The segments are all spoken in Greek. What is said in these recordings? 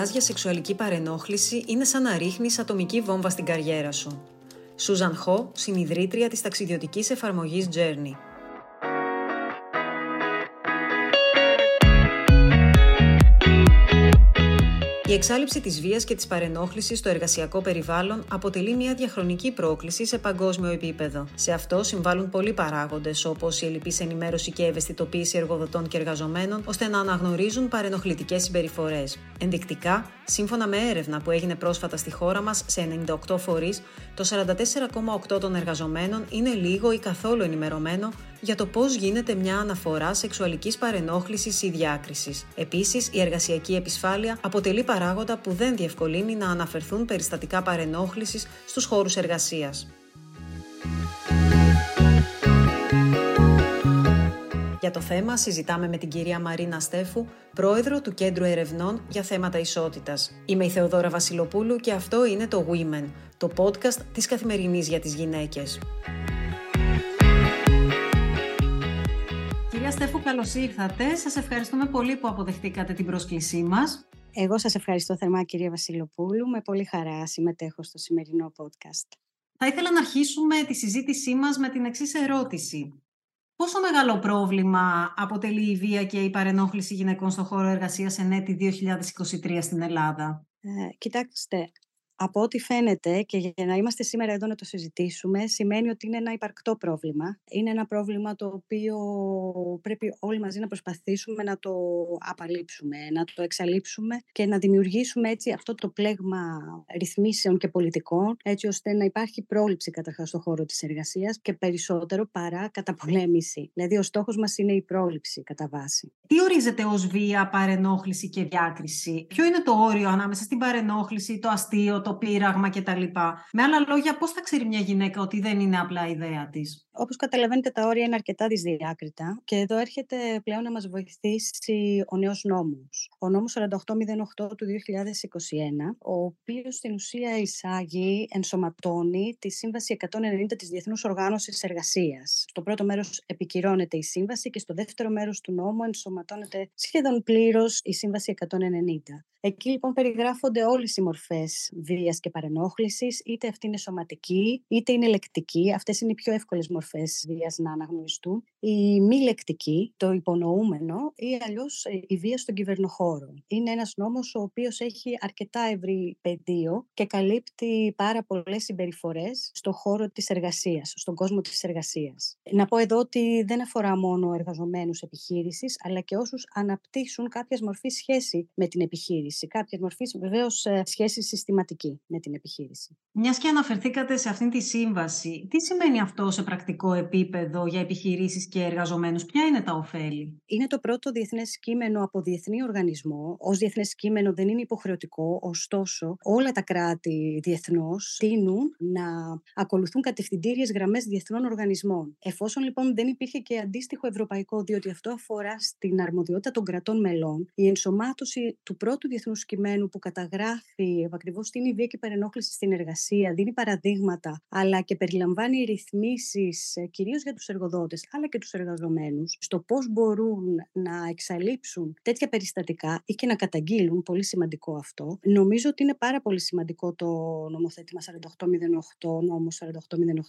Μελετάς για σεξουαλική παρενόχληση είναι σαν να ρίχνεις ατομική βόμβα στην καριέρα σου. Σούζαν Χο, συνειδρήτρια της ταξιδιωτικής εφαρμογής Journey. Η εξάλληψη της βίας και της παρενόχλησης στο εργασιακό περιβάλλον αποτελεί μια διαχρονική πρόκληση σε παγκόσμιο επίπεδο. Σε αυτό συμβάλλουν πολλοί παράγοντες, όπως η ελληπή ενημέρωση και ευαισθητοποίηση εργοδοτών και εργαζομένων, ώστε να αναγνωρίζουν παρενοχλητικές συμπεριφορές. Ενδεικτικά, σύμφωνα με έρευνα που έγινε πρόσφατα στη χώρα μας σε 98 φορείς, το 44,8 των εργαζομένων είναι λίγο ή καθόλου ενημερωμένο για το πώς γίνεται μια αναφορά σεξουαλικής παρενόχλησης ή διάκρισης. Επίσης, η εργασιακή επισφάλεια αποτελεί παράγοντα που δεν διευκολύνει να αναφερθούν περιστατικά παρενόχλησης στους χώρους εργασίας. Για το θέμα συζητάμε με την κυρία Μαρίνα Στέφου, πρόεδρο του Κέντρου Ερευνών για θέματα ισότητας. Είμαι η Θεοδόρα Βασιλοπούλου και αυτό είναι το Women, το podcast της Καθημερινής για τις γυναίκες. Κυρία Στέφου, καλώς ήρθατε. Σας ευχαριστούμε πολύ που αποδεχτήκατε την πρόσκλησή μας. Εγώ σας ευχαριστώ θερμά κυρία Βασιλοπούλου. Με πολύ χαρά συμμετέχω στο σημερινό podcast. Θα ήθελα να αρχίσουμε τη συζήτησή μας με την εξής ερώτηση. Πόσο μεγάλο πρόβλημα αποτελεί η βία και η παρενόχληση γυναικών στον χώρο εργασίας εν έτη 2023 στην Ελλάδα; Ε, κοιτάξτε, από ό,τι φαίνεται και για να είμαστε σήμερα εδώ να το συζητήσουμε, σημαίνει ότι είναι ένα υπαρκτό πρόβλημα. Είναι ένα πρόβλημα το οποίο πρέπει όλοι μαζί να προσπαθήσουμε να το απαλείψουμε, να το εξαλείψουμε και να δημιουργήσουμε έτσι αυτό το πλέγμα ρυθμίσεων και πολιτικών, έτσι ώστε να υπάρχει πρόληψη καταρχάς στον χώρο της εργασίας και περισσότερο παρά καταπολέμηση. Δηλαδή, ο στόχος μας είναι η πρόληψη κατά βάση. Τι ορίζεται ως βία, παρενόχληση και διάκριση, Ποιο είναι το όριο ανάμεσα στην παρενόχληση, το αστείο, το το πείραγμα κτλ. Με άλλα λόγια, πώς θα ξέρει μια γυναίκα ότι δεν είναι απλά ιδέα της; Όπως καταλαβαίνετε, τα όρια είναι αρκετά δυσδιάκριτα και εδώ έρχεται πλέον να μας βοηθήσει ο νέος νόμος. Ο νόμος 4808 του 2021, ο οποίος στην ουσία εισάγει, ενσωματώνει τη Σύμβαση 190 της Διεθνούς Οργάνωσης Εργασίας. Στο πρώτο μέρος επικυρώνεται η Σύμβαση και στο δεύτερο μέρος του νόμου ενσωματώνεται σχεδόν πλήρως η Σύμβαση 190. Εκεί λοιπόν περιγράφονται όλες οι μορφές βίας και παρενόχλησης, είτε αυτή είναι σωματική, είτε είναι λεκτική. Αυτές είναι οι πιο εύκολες μορφές βίας να αναγνωριστούν. Η μη λεκτική, το υπονοούμενο, ή αλλιώς ε, η βία στον κυβερνοχώρο. Είναι ένας νόμος ο οποίος έχει αρκετά ευρύ πεδίο και καλύπτει πάρα πολλές συμπεριφορές στον χώρο της εργασίας, στον κόσμο της εργασίας. Να πω εδώ ότι δεν αφορά μόνο εργαζομένους επιχείρησης, αλλά και όσους αναπτύσσουν κάποια μορφή σχέση με την επιχείρηση. Κάποια μορφή βεβαίως ε, σχέση συστηματική με την επιχείρηση. Μιας και αναφερθήκατε σε αυτήν τη σύμβαση, τι σημαίνει αυτό σε πρακτικό επίπεδο για επιχειρήσεις και εργαζομένους, ποια είναι τα ωφέλη; Είναι το πρώτο διεθνές κείμενο από διεθνή οργανισμό. Ω διεθνές κείμενο δεν είναι υποχρεωτικό, ωστόσο όλα τα κράτη διεθνώς τείνουν να ακολουθούν κατευθυντήριες γραμμές διεθνών οργανισμών. Εφόσον λοιπόν δεν υπήρχε και αντίστοιχο ευρωπαϊκό, διότι αυτό αφορά στην αρμοδιότητα των κρατών μελών, η ενσωμάτωση του πρώτου διεθνούς κειμένου που καταγράφει ακριβώ την η βία και παρενόχληση στην εργασία, δίνει παραδείγματα, αλλά και περιλαμβάνει ρυθμίσεις ε, κυρίως για τους εργοδότες αλλά και τους εργαζομένους στο πώς μπορούν να εξαλείψουν τέτοια περιστατικά ή και να καταγγείλουν. Πολύ σημαντικό αυτό. Νομίζω ότι είναι πάρα πολύ σημαντικό το νομοθέτημα 4808, νόμος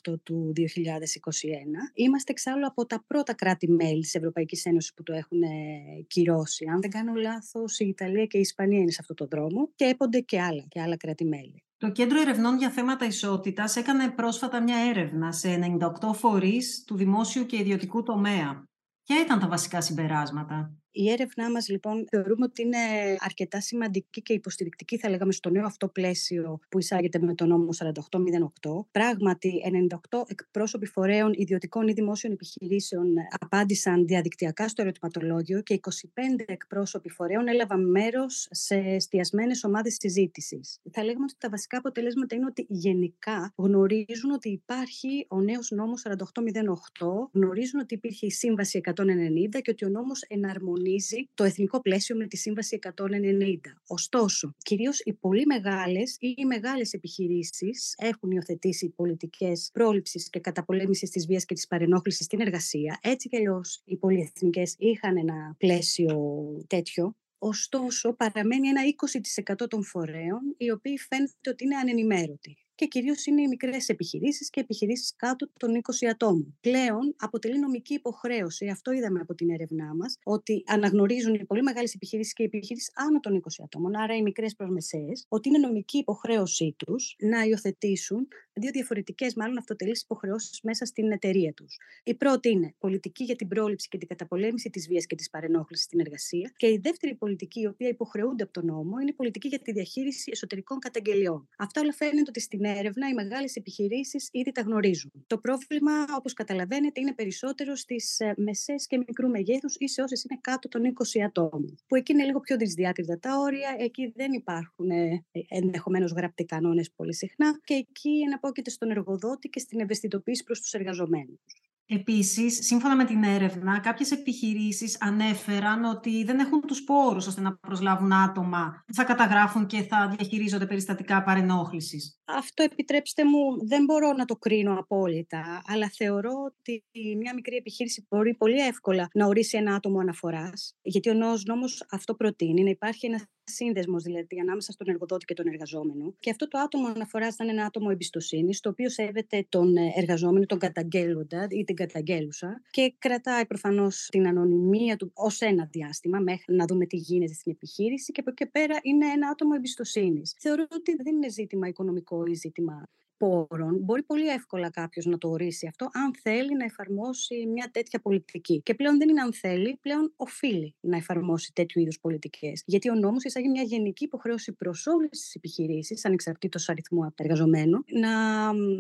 4808 του 2021. Είμαστε εξάλλου από τα πρώτα κράτη-μέλη της Ευρωπαϊκής Ένωσης που το έχουν κυρώσει. Αν δεν κάνω λάθος, η Ιταλία και η Ισπανία είναι σε αυτό το δρόμο και έπονται και άλλα, και άλλα κράτη-μέλη. Το Κέντρο Ερευνών για Θέματα Ισότητας έκανε πρόσφατα μια έρευνα σε 98 φορείς του δημόσιου και ιδιωτικού τομέα. Ποια ήταν τα βασικά συμπεράσματα; Η έρευνά μας λοιπόν θεωρούμε ότι είναι αρκετά σημαντική και υποστηρικτική θα λέγαμε στο νέο αυτό πλαίσιο που εισάγεται με το νόμο 4808. Πράγματι 98 εκπρόσωποι φορέων ιδιωτικών ή δημόσιων επιχειρήσεων απάντησαν διαδικτυακά στο ερωτηματολόγιο και 25 εκπρόσωποι φορέων έλαβαν μέρος σε εστιασμένες ομάδες συζήτησης. Θα λέγαμε ότι τα βασικά αποτελέσματα είναι ότι γενικά γνωρίζουν ότι υπάρχει ο νέος νόμος 4808, γνωρίζουν ότι υπήρχε η Σύμβαση 190 και ότι ο νόμος εναρμονίζει το εθνικό πλαίσιο με τη Σύμβαση 190. Ωστόσο, κυρίως οι πολύ μεγάλες ή οι μεγάλες επιχειρήσεις έχουν υιοθετήσει πολιτικές πρόληψης και καταπολέμησης της βίας και της παρενόχλησης στην εργασία. Έτσι κι αλλιώς οι πολυεθνικές είχαν ένα πλαίσιο τέτοιο Ωστόσο, παραμένει ένα 20% των φορέων, οι οποίοι φαίνεται ότι είναι ανενημέρωτοι και κυρίως είναι οι μικρές επιχειρήσεις και επιχειρήσεις κάτω των 20 ατόμων. Πλέον αποτελεί νομική υποχρέωση, αυτό είδαμε από την έρευνά μας, ότι αναγνωρίζουν οι πολύ μεγάλες επιχειρήσεις και οι επιχειρήσεις άνω των 20 ατόμων, άρα οι μικρές προμεσαίες, ότι είναι νομική υποχρέωσή τους να υιοθετήσουν δύο διαφορετικές, μάλλον αυτοτελείς υποχρεώσεις μέσα στην εταιρεία τους. Η πρώτη είναι πολιτική για την πρόληψη και την καταπολέμηση της βίας και της παρενόχλησης στην εργασία. Και η δεύτερη πολιτική, η οποία υποχρεούνται από τον νόμο, είναι η πολιτική για τη διαχείριση εσωτερικών καταγγελιών. Αυτά όλα φαίνεται ότι στην έρευνα οι μεγάλες επιχειρήσεις ήδη τα γνωρίζουν. Το πρόβλημα, όπως καταλαβαίνετε, είναι περισσότερο στις ε, μεσές και μικρού μεγέθους ή σε όσες είναι κάτω των 20 ατόμων. Που εκεί είναι λίγο πιο δυσδιάκριτα τα όρια, εκεί δεν υπάρχουν ε, ενδεχομένως γραπτοί κανόνες πολύ συχνά και εκεί εναπόκειται στον εργοδότη και στην ευαισθητοποίηση προς τους εργαζομένους. Επίσης, σύμφωνα με την έρευνα, κάποιες επιχειρήσεις ανέφεραν ότι δεν έχουν τους πόρους ώστε να προσλάβουν άτομα που θα καταγράφουν και θα διαχειρίζονται περιστατικά παρενόχλησης. Αυτό, επιτρέψτε μου, δεν μπορώ να το κρίνω απόλυτα, αλλά θεωρώ ότι μια μικρή επιχείρηση μπορεί πολύ εύκολα να ορίσει ένα άτομο αναφοράς, γιατί ο νόμος αυτό προτείνει, να υπάρχει ένας σύνδεσμος δηλαδή ανάμεσα στον εργοδότη και τον εργαζόμενο. Και αυτό το άτομο αναφοράς ήταν ένα άτομο εμπιστοσύνης, το οποίο σέβεται τον ε, εργαζόμενο, τον καταγγέλλοντα ή την καταγγέλουσα και κρατάει προφανώς την ανωνυμία του ως ένα διάστημα μέχρι να δούμε τι γίνεται στην επιχείρηση. Και από εκεί πέρα είναι ένα άτομο εμπιστοσύνης. Θεωρώ ότι δεν είναι ζήτημα οικονομικό ή ζήτημα πόρων, μπορεί πολύ εύκολα κάποιος να το ορίσει αυτό, αν θέλει να εφαρμόσει μια τέτοια πολιτική. Και πλέον δεν είναι αν θέλει, πλέον οφείλει να εφαρμόσει τέτοιου είδους πολιτικές. Γιατί ο νόμος εισάγει μια γενική υποχρέωση προς όλες τις επιχειρήσεις, ανεξαρτήτως αριθμού εργαζομένων, να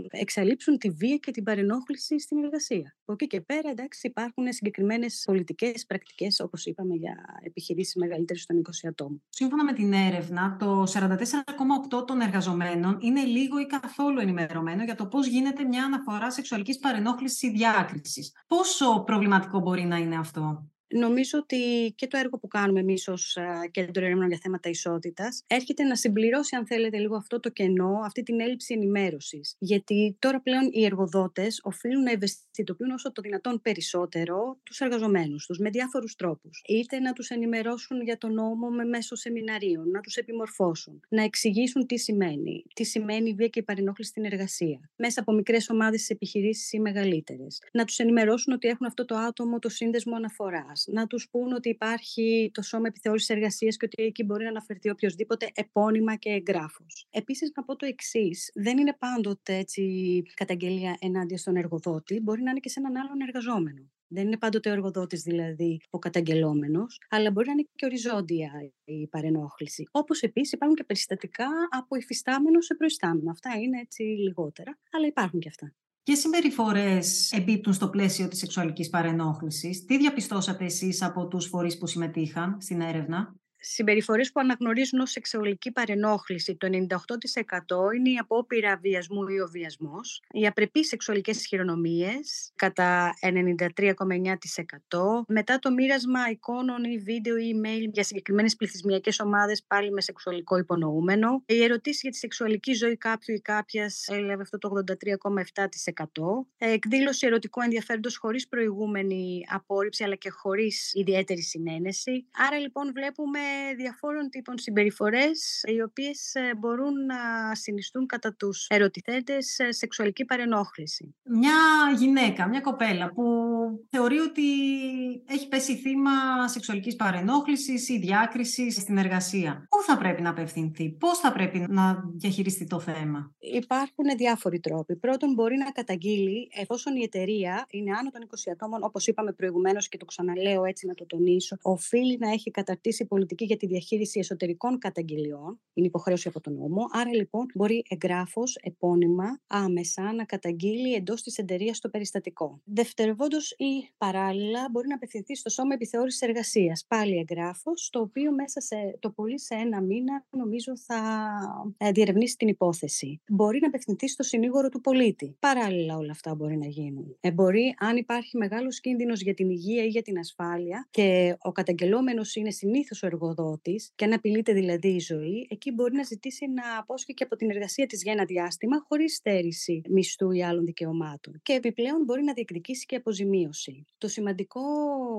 εξαλείψουν τη βία και την παρενόχληση στην εργασία. Από εκεί και πέρα, εντάξει, υπάρχουν συγκεκριμένες πολιτικές πρακτικές, όπως είπαμε, για επιχειρήσεις μεγαλύτερες των 20 ατόμων. Σύμφωνα με την έρευνα, το 44,8 των εργαζομένων είναι λίγο ή καθόλου ενημερωμένο για το πώς γίνεται μια αναφορά σεξουαλικής παρενόχλησης ή διάκρισης. Πόσο προβληματικό μπορεί να είναι αυτό; Νομίζω ότι και το έργο που κάνουμε εμείς ως Κέντρο Ερευνών για θέματα ισότητας έρχεται να συμπληρώσει, αν θέλετε, λίγο αυτό το κενό, αυτή την έλλειψη ενημέρωσης. Γιατί τώρα πλέον οι εργοδότες οφείλουν να ευαισθητοποιούν όσο το δυνατόν περισσότερο τους εργαζομένους τους με διάφορους τρόπους. Είτε να τους ενημερώσουν για τον νόμο με μέσω σεμιναρίων, να τους επιμορφώσουν, να εξηγήσουν τι σημαίνει, τι σημαίνει η βία και η παρενόχληση στην εργασία, μέσα από μικρές ομάδες επιχειρήσεις ή μεγαλύτερες. Να τους ενημερώσουν ότι έχουν αυτό το άτομο το σύνδεσμο αναφοράς να τους πούν ότι υπάρχει το σώμα επιθεώρησης εργασίας και ότι εκεί μπορεί να αναφερθεί οποιοδήποτε επώνυμα και εγγράφος. Επίσης να πω το εξής. δεν είναι πάντοτε έτσι καταγγελία ενάντια στον εργοδότη, μπορεί να είναι και σε έναν άλλον εργαζόμενο. Δεν είναι πάντοτε ο εργοδότης δηλαδή ο καταγγελόμενος, αλλά μπορεί να είναι και οριζόντια η παρενόχληση. Όπως επίσης υπάρχουν και περιστατικά από υφιστάμενο σε προϊστάμενο. Αυτά είναι έτσι λιγότερα, αλλά υπάρχουν και αυτά. Ποιε συμπεριφορές εμπίπτουν στο πλαίσιο της σεξουαλικής παρενόχλησης, τι διαπιστώσατε εσείς από τους φορείς που συμμετείχαν στην έρευνα; Συμπεριφορές που αναγνωρίζουν ως σεξουαλική παρενόχληση. Το 98% είναι η απόπειρα βιασμού ή ο βιασμός, οι απρεπείς σεξουαλικές χειρονομίες κατά 93,9%, μετά το μοίρασμα εικόνων ή βίντεο ή email για συγκεκριμένες πληθυσμιακές ομάδες πάλι με σεξουαλικό υπονοούμενο, η ερωτήση για τη σεξουαλική ζωή κάποιου ή κάποιας έλαβε αυτό το 83,7%, εκδήλωση ερωτικού ενδιαφέροντος χωρίς προηγούμενη απόρριψη αλλά και χωρίς ιδιαίτερη συνένεση. Άρα λοιπόν βλέπουμε διαφόρων τύπων συμπεριφορές οι οποίες ε, μπορούν να συνιστούν κατά τους ερωτηθέντες ε, σεξουαλική παρενόχληση. Μια γυναίκα, μια κοπέλα που θεωρεί ότι έχει πέσει θύμα σεξουαλικής παρενόχλησης ή διάκρισης στην εργασία. Πού θα πρέπει να απευθυνθεί, πώς θα πρέπει να διαχειριστεί το θέμα; Υπάρχουν διάφοροι τρόποι. Πρώτον, μπορεί να καταγγείλει εφόσον η εταιρεία είναι άνω των 20 ατόμων, όπως είπαμε προηγουμένως και το ξαναλέω έτσι να το τονίσω, οφείλει να έχει καταρτήσει πολιτική για τη διαχείριση εσωτερικών καταγγελιών. Είναι υποχρέωση από τον νόμο. Άρα λοιπόν μπορεί εγγράφος, επώνυμα, άμεσα να καταγγείλει εντός της εταιρείας το περιστατικό. Δευτερευόντως ή παράλληλα μπορεί να απευθυνθεί στο Σώμα Επιθεώρησης Εργασίας. Πάλι εγγράφος, το οποίο μέσα σε το πολύ σε ένα μήνα νομίζω θα ε, διερευνήσει την υπόθεση. Μπορεί να απευθυνθεί στο συνήγορο του πολίτη. Παράλληλα όλα αυτά μπορεί να γίνουν. Ε, μπορεί, αν υπάρχει μεγάλος κίνδυνος για την υγεία ή για την ασφάλεια και ο καταγγελόμενος είναι συνήθως ο εργοδότη εργοδότης και αν απειλείται δηλαδή η ζωή, εκεί μπορεί να ζητήσει να απόσχει και από την εργασία της για ένα διάστημα χωρίς στέρηση μισθού ή άλλων δικαιωμάτων. Και επιπλέον μπορεί να διεκδικήσει και αποζημίωση. Το σημαντικό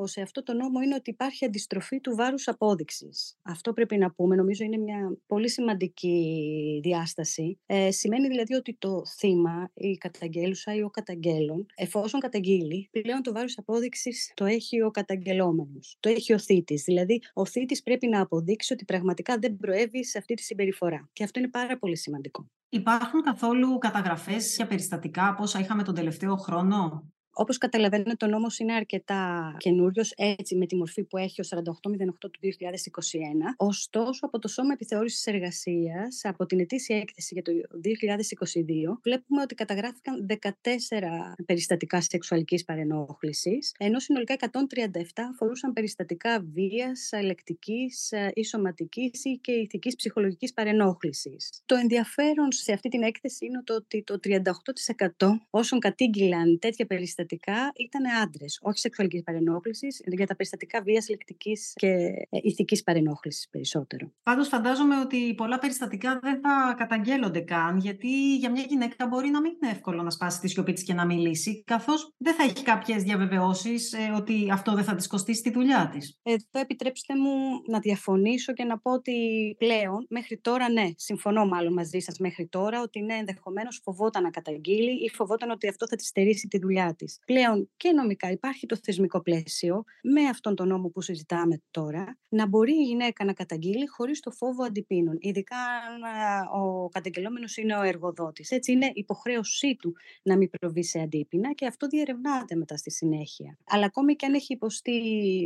σε αυτό το νόμο είναι ότι υπάρχει αντιστροφή του βάρους απόδειξης. Αυτό πρέπει να πούμε. Νομίζω είναι μια πολύ σημαντική διάσταση. Ε, σημαίνει δηλαδή ότι το θύμα, η καταγγέλουσα ή ο καταγγέλων, εφόσον καταγγείλει, πλέον το βάρος απόδειξης το έχει ο καταγγελόμενος. Το έχει ο θήτης. Δηλαδή, ο θήτης πρέπει να αποδείξει ότι πραγματικά δεν προέβη σε αυτή τη συμπεριφορά. Και αυτό είναι πάρα πολύ σημαντικό. Υπάρχουν καθόλου καταγραφές για περιστατικά από όσα είχαμε τον τελευταίο χρόνο; Όπως καταλαβαίνετε, ο νόμος είναι αρκετά καινούριος, έτσι με τη μορφή που έχει ο 4808 του 2021. Ωστόσο, από το Σώμα Επιθεώρησης Εργασίας, από την ετήσια έκθεση για το 2022, βλέπουμε ότι καταγράφηκαν 14 περιστατικά σεξουαλικής παρενόχλησης, ενώ συνολικά 137 αφορούσαν περιστατικά βίας, ελεκτικής ή σωματικής ή και ηθικής ψυχολογικής παρενόχλησης. Το ενδιαφέρον σε αυτή την έκθεση είναι το ότι το 38% όσων κατήγγυλαν τέτοια περιστατικά περιστατικά ήταν άντρες, όχι σεξουαλικής παρενόχλησης, για τα περιστατικά βίας, λεκτικής και ε, ηθικής παρενόχλησης περισσότερο. Πάντως, φαντάζομαι ότι πολλά περιστατικά δεν θα καταγγέλλονται καν, γιατί για μια γυναίκα μπορεί να μην είναι εύκολο να σπάσει τη σιωπή της και να μιλήσει, καθώς δεν θα έχει κάποιες διαβεβαιώσεις ε, ότι αυτό δεν θα της κοστίσει τη δουλειά της. Εδώ επιτρέψτε μου να διαφωνήσω και να πω ότι πλέον, μέχρι τώρα, ναι, συμφωνώ μάλλον μαζί σας μέχρι τώρα, ότι ναι, ενδεχομένως φοβόταν να καταγγείλει ή φοβόταν ότι αυτό θα της στερήσει τη δουλειά της. Πλέον και νομικά υπάρχει το θεσμικό πλαίσιο με αυτόν τον νόμο που συζητάμε τώρα να μπορεί η γυναίκα να καταγγείλει χωρίς το φόβο αντιπίνων. Ειδικά αν ο καταγγελόμενος είναι ο εργοδότης. Έτσι είναι υποχρέωσή του να μην προβεί σε αντίπεινα και αυτό διερευνάται μετά στη συνέχεια. Αλλά ακόμη και αν έχει υποστεί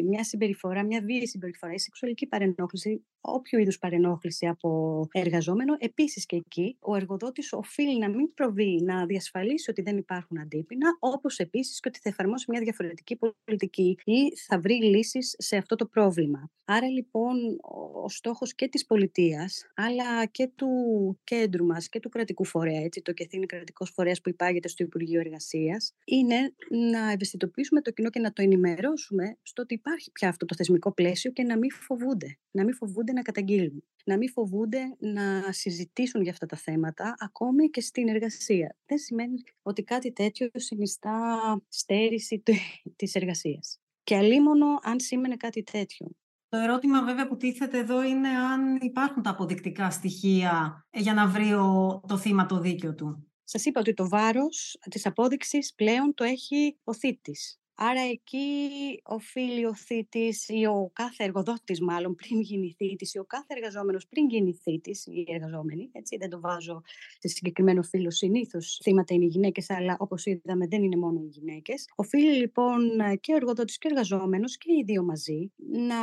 μια συμπεριφορά, μια βίαιη συμπεριφορά ή σεξουαλική παρενόχληση, όποιο είδους παρενόχληση από εργαζόμενο, επίσης και εκεί ο εργοδότης οφείλει να μην προβεί, να διασφαλίσει ότι δεν υπάρχουν αντίπεινα, όπως επίσης και ότι θα εφαρμόσει μια διαφορετική πολιτική ή θα βρει λύσεις σε αυτό το πρόβλημα. Άρα λοιπόν ο στόχος και της πολιτείας, αλλά και του κέντρου μας και του κρατικού φορέα, έτσι, το ΚΕΘ κρατικός φορέας που υπάγεται στο Υπουργείο Εργασίας, είναι να ευαισθητοποιήσουμε το κοινό και να το ενημερώσουμε στο ότι υπάρχει πια αυτό το θεσμικό πλαίσιο και να μην φοβούνται. Να μην φοβούνται να καταγγείλουν. Να μην φοβούνται να συζητήσουν για αυτά τα θέματα, ακόμη και στην εργασία. Δεν σημαίνει ότι κάτι τέτοιο συνιστά στέρηση της εργασίας. Και αλίμονο αν σήμαινε κάτι τέτοιο. Το ερώτημα βέβαια που τίθεται εδώ είναι αν υπάρχουν τα αποδεικτικά στοιχεία για να βρει το θύμα το δίκαιο του. Σας είπα ότι το βάρος της απόδειξης πλέον το έχει ο θήτης. Άρα εκεί οφείλει ο θήτης ή ο κάθε εργοδότης μάλλον πριν γίνει θήτης ή ο κάθε εργαζόμενος πριν γίνει θήτης ή εργαζόμενη, έτσι δεν το βάζω σε συγκεκριμένο φύλλο συνήθως. Θύματα είναι οι γυναίκες, αλλά όπως είδαμε δεν είναι μόνο οι γυναίκες. Οφείλει λοιπόν και ο εργοδότης και ο εργαζόμενος και οι δύο μαζί να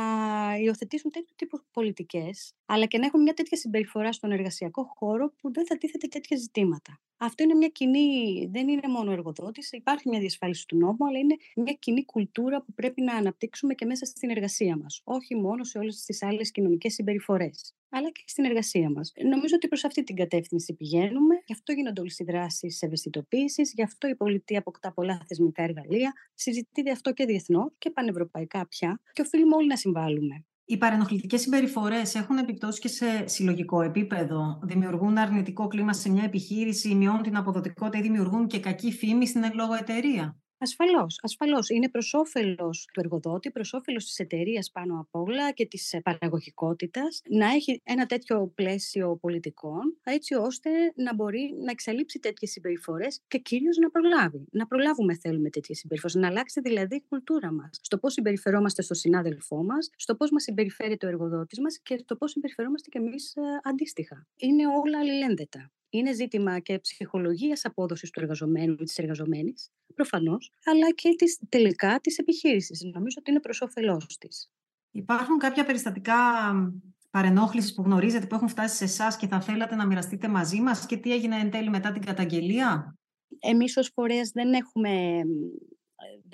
υιοθετήσουν τέτοιου τύπους πολιτικές, αλλά και να έχουν μια τέτοια συμπεριφορά στον εργασιακό χώρο που δεν θα τίθεται τέτοια ζητήματα. Αυτό είναι μια κοινή, δεν είναι μόνο εργοδότης, υπάρχει μια διασφάλιση του νόμου, αλλά είναι μια κοινή κουλτούρα που πρέπει να αναπτύξουμε και μέσα στην εργασία μας. Όχι μόνο σε όλες τις άλλες κοινωνικές συμπεριφορές αλλά και στην εργασία μας. Νομίζω ότι προς αυτή την κατεύθυνση πηγαίνουμε. Γι' αυτό γίνονται όλες οι δράσεις ευαισθητοποίησης, γι' αυτό η πολιτεία αποκτά πολλά θεσμικά εργαλεία. Συζητείται αυτό και διεθνώ και πανευρωπαϊκά πια και οφείλουμε όλοι να συμβάλλουμε. Οι παρενοχλητικές συμπεριφορές έχουν επιπτώσεις και σε συλλογικό επίπεδο. Δημιουργούν αρνητικό κλίμα σε μια επιχείρηση, μειώνουν την αποδοτικότητα ή δημιουργούν και κακή φήμη στην εκλογοεταιρεία. εταιρεία. Ασφαλώς, ασφαλώς. Είναι προς όφελος του εργοδότη, προς όφελος της εταιρείας πάνω απ' όλα και της ε, παραγωγικότητας να έχει ένα τέτοιο πλαίσιο πολιτικών, έτσι ώστε να μπορεί να εξαλείψει τέτοιες συμπεριφορές και κυρίως να προλάβει. Να προλάβουμε, θέλουμε τέτοιες συμπεριφορές. Να αλλάξει δηλαδή η κουλτούρα μας. Στο πώς συμπεριφερόμαστε στο συνάδελφό μας, στο πώς μας συμπεριφέρει ο εργοδότης μας και στο πώς συμπεριφερόμαστε κι εμείς ε, αντίστοιχα. Είναι όλα αλληλένδετα είναι ζήτημα και ψυχολογίας απόδοσης του εργαζομένου ή της εργαζομένης, προφανώς, αλλά και της, τελικά της επιχείρησης. Νομίζω ότι είναι προς όφελός της. Υπάρχουν κάποια περιστατικά παρενόχλησης που γνωρίζετε, που έχουν φτάσει σε εσάς και θα θέλατε να μοιραστείτε μαζί μας και τι έγινε εν τέλει μετά την καταγγελία; Εμείς ως φορέας δεν έχουμε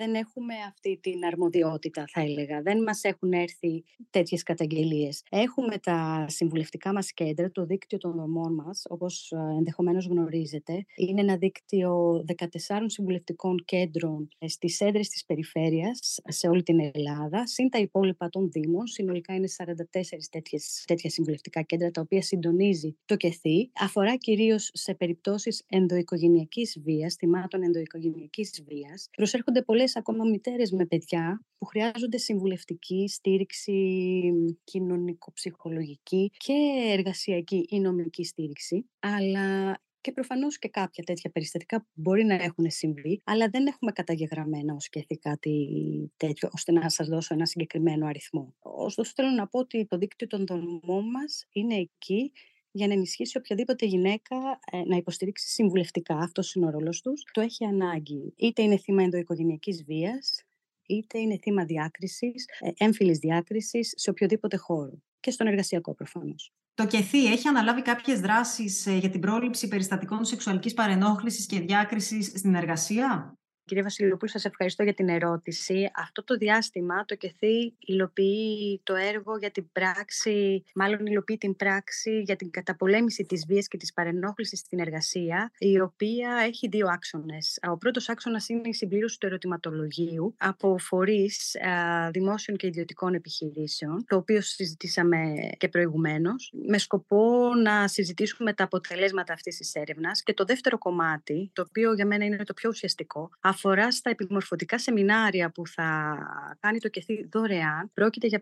δεν έχουμε αυτή την αρμοδιότητα, θα έλεγα. Δεν μας έχουν έρθει τέτοιες καταγγελίες. Έχουμε τα συμβουλευτικά μας κέντρα, το δίκτυο των δομών μας, όπως ε, ενδεχομένως γνωρίζετε. Είναι ένα δίκτυο 14 συμβουλευτικών κέντρων ε, στις έδρες της περιφέρειας σε όλη την Ελλάδα, συν τα υπόλοιπα των Δήμων. Συνολικά είναι 44 τέτοιες, τέτοια συμβουλευτικά κέντρα, τα οποία συντονίζει το ΚΕΘΗ. Αφορά κυρίως σε περιπτώσεις ενδοοικογενειακής βίας, θυμάτων ενδοοικογενειακής βίας. Προσέρχονται πολλές ακόμα μητέρες με παιδιά που χρειάζονται συμβουλευτική στήριξη κοινωνικο-ψυχολογική και εργασιακή ή νομική στήριξη, αλλά και προφανώς και κάποια τέτοια περιστατικά που μπορεί να έχουν συμβεί, αλλά δεν έχουμε καταγεγραμμένα ως και κάτι τέτοιο, ώστε να σας δώσω ένα συγκεκριμένο αριθμό. Ωστόσο, θέλω να πω ότι το δίκτυο των δομών μας είναι εκεί για να ενισχύσει οποιαδήποτε γυναίκα ε, να υποστηρίξει συμβουλευτικά. Αυτός είναι ο ρόλος τους. Το έχει ανάγκη. Είτε είναι θύμα ενδοοικογενειακής βίας, είτε είναι θύμα διάκρισης, ε, έμφυλης διάκρισης σε οποιοδήποτε χώρο. Και στον εργασιακό προφανώς. Το ΚΕΘΗ έχει αναλάβει κάποιες δράσεις ε, για την πρόληψη περιστατικών σεξουαλικής παρενόχλησης και διάκρισης στην εργασία; Κύριε Βασιλοπούλου, σας ευχαριστώ για την ερώτηση. Αυτό το διάστημα το ΚΕΘΗ υλοποιεί το έργο για την πράξη, μάλλον υλοποιεί την πράξη για την καταπολέμηση της βίας και της παρενόχλησης στην εργασία, η οποία έχει δύο άξονες. Ο πρώτος άξονας είναι η συμπλήρωση του ερωτηματολογίου από φορείς δημόσιων και ιδιωτικών επιχειρήσεων, το οποίο συζητήσαμε και προηγουμένως, με σκοπό να συζητήσουμε τα αποτελέσματα αυτής της έρευνας. Και το δεύτερο κομμάτι, το οποίο για μένα είναι το πιο ουσιαστικό, αφορά στα επιμορφωτικά σεμινάρια που θα κάνει το ΚΕΘΗ δωρεάν. Πρόκειται για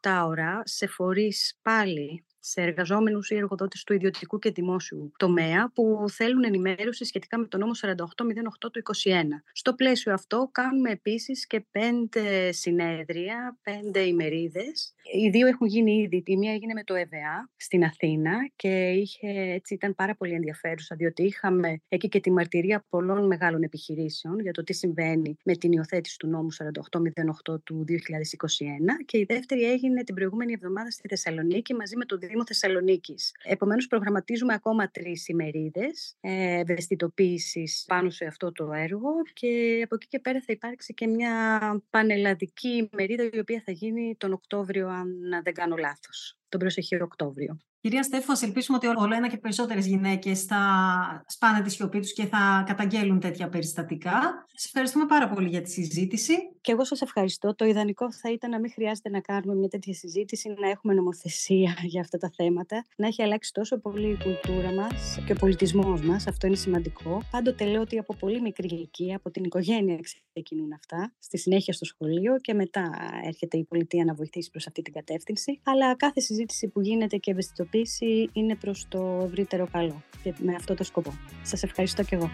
5-8 ώρα σε φορείς πάλι σε εργαζόμενους ή εργοδότες του ιδιωτικού και δημόσιου τομέα που θέλουν ενημέρωση σχετικά με το νόμο 4808 του 2021. Στο πλαίσιο αυτό κάνουμε επίσης και πέντε συνέδρια, πέντε ημερίδες. Οι δύο έχουν γίνει ήδη. Η μία έγινε με το ΕΒΑ στην Αθήνα και είχε, έτσι ήταν πάρα πολύ ενδιαφέρουσα διότι είχαμε εκεί και τη μαρτυρία πολλών μεγάλων επιχειρήσεων για το τι συμβαίνει με την υιοθέτηση του νόμου 4808 του 2021 και η δεύτερη έγινε την προηγούμενη εβδομάδα στη Θεσσαλονίκη μαζί με το Δήμο Θεσσαλονίκης. Επομένως, προγραμματίζουμε ακόμα τρεις ημερίδες ευαισθητοποίησης πάνω σε αυτό το έργο και από εκεί και πέρα θα υπάρξει και μια πανελλαδική ημερίδα η οποία θα γίνει τον Οκτώβριο, αν δεν κάνω λάθος. Τον προσεχή Οκτώβριο. Κυρία Στέφου, α ελπίσουμε ότι όλο ένα και περισσότερες γυναίκες θα σπάνε τη σιωπή τους και θα καταγγέλουν τέτοια περιστατικά. Σας ευχαριστούμε πάρα πολύ για τη συζήτηση. Και εγώ σας ευχαριστώ. Το ιδανικό θα ήταν να μην χρειάζεται να κάνουμε μια τέτοια συζήτηση, να έχουμε νομοθεσία για αυτά τα θέματα, να έχει αλλάξει τόσο πολύ η κουλτούρα μας και ο πολιτισμός μας. Αυτό είναι σημαντικό. Πάντοτε λέω ότι από πολύ μικρή ηλικία, από την οικογένεια ξεκινούν αυτά, στη συνέχεια στο σχολείο και μετά έρχεται η πολιτεία να βοηθήσει προς αυτή την κατεύθυνση. Αλλά κάθε συζήτηση που γίνεται και ευαισθητοποιήσει είναι προς το ευρύτερο καλό και με αυτό το σκοπό. Σας ευχαριστώ και εγώ.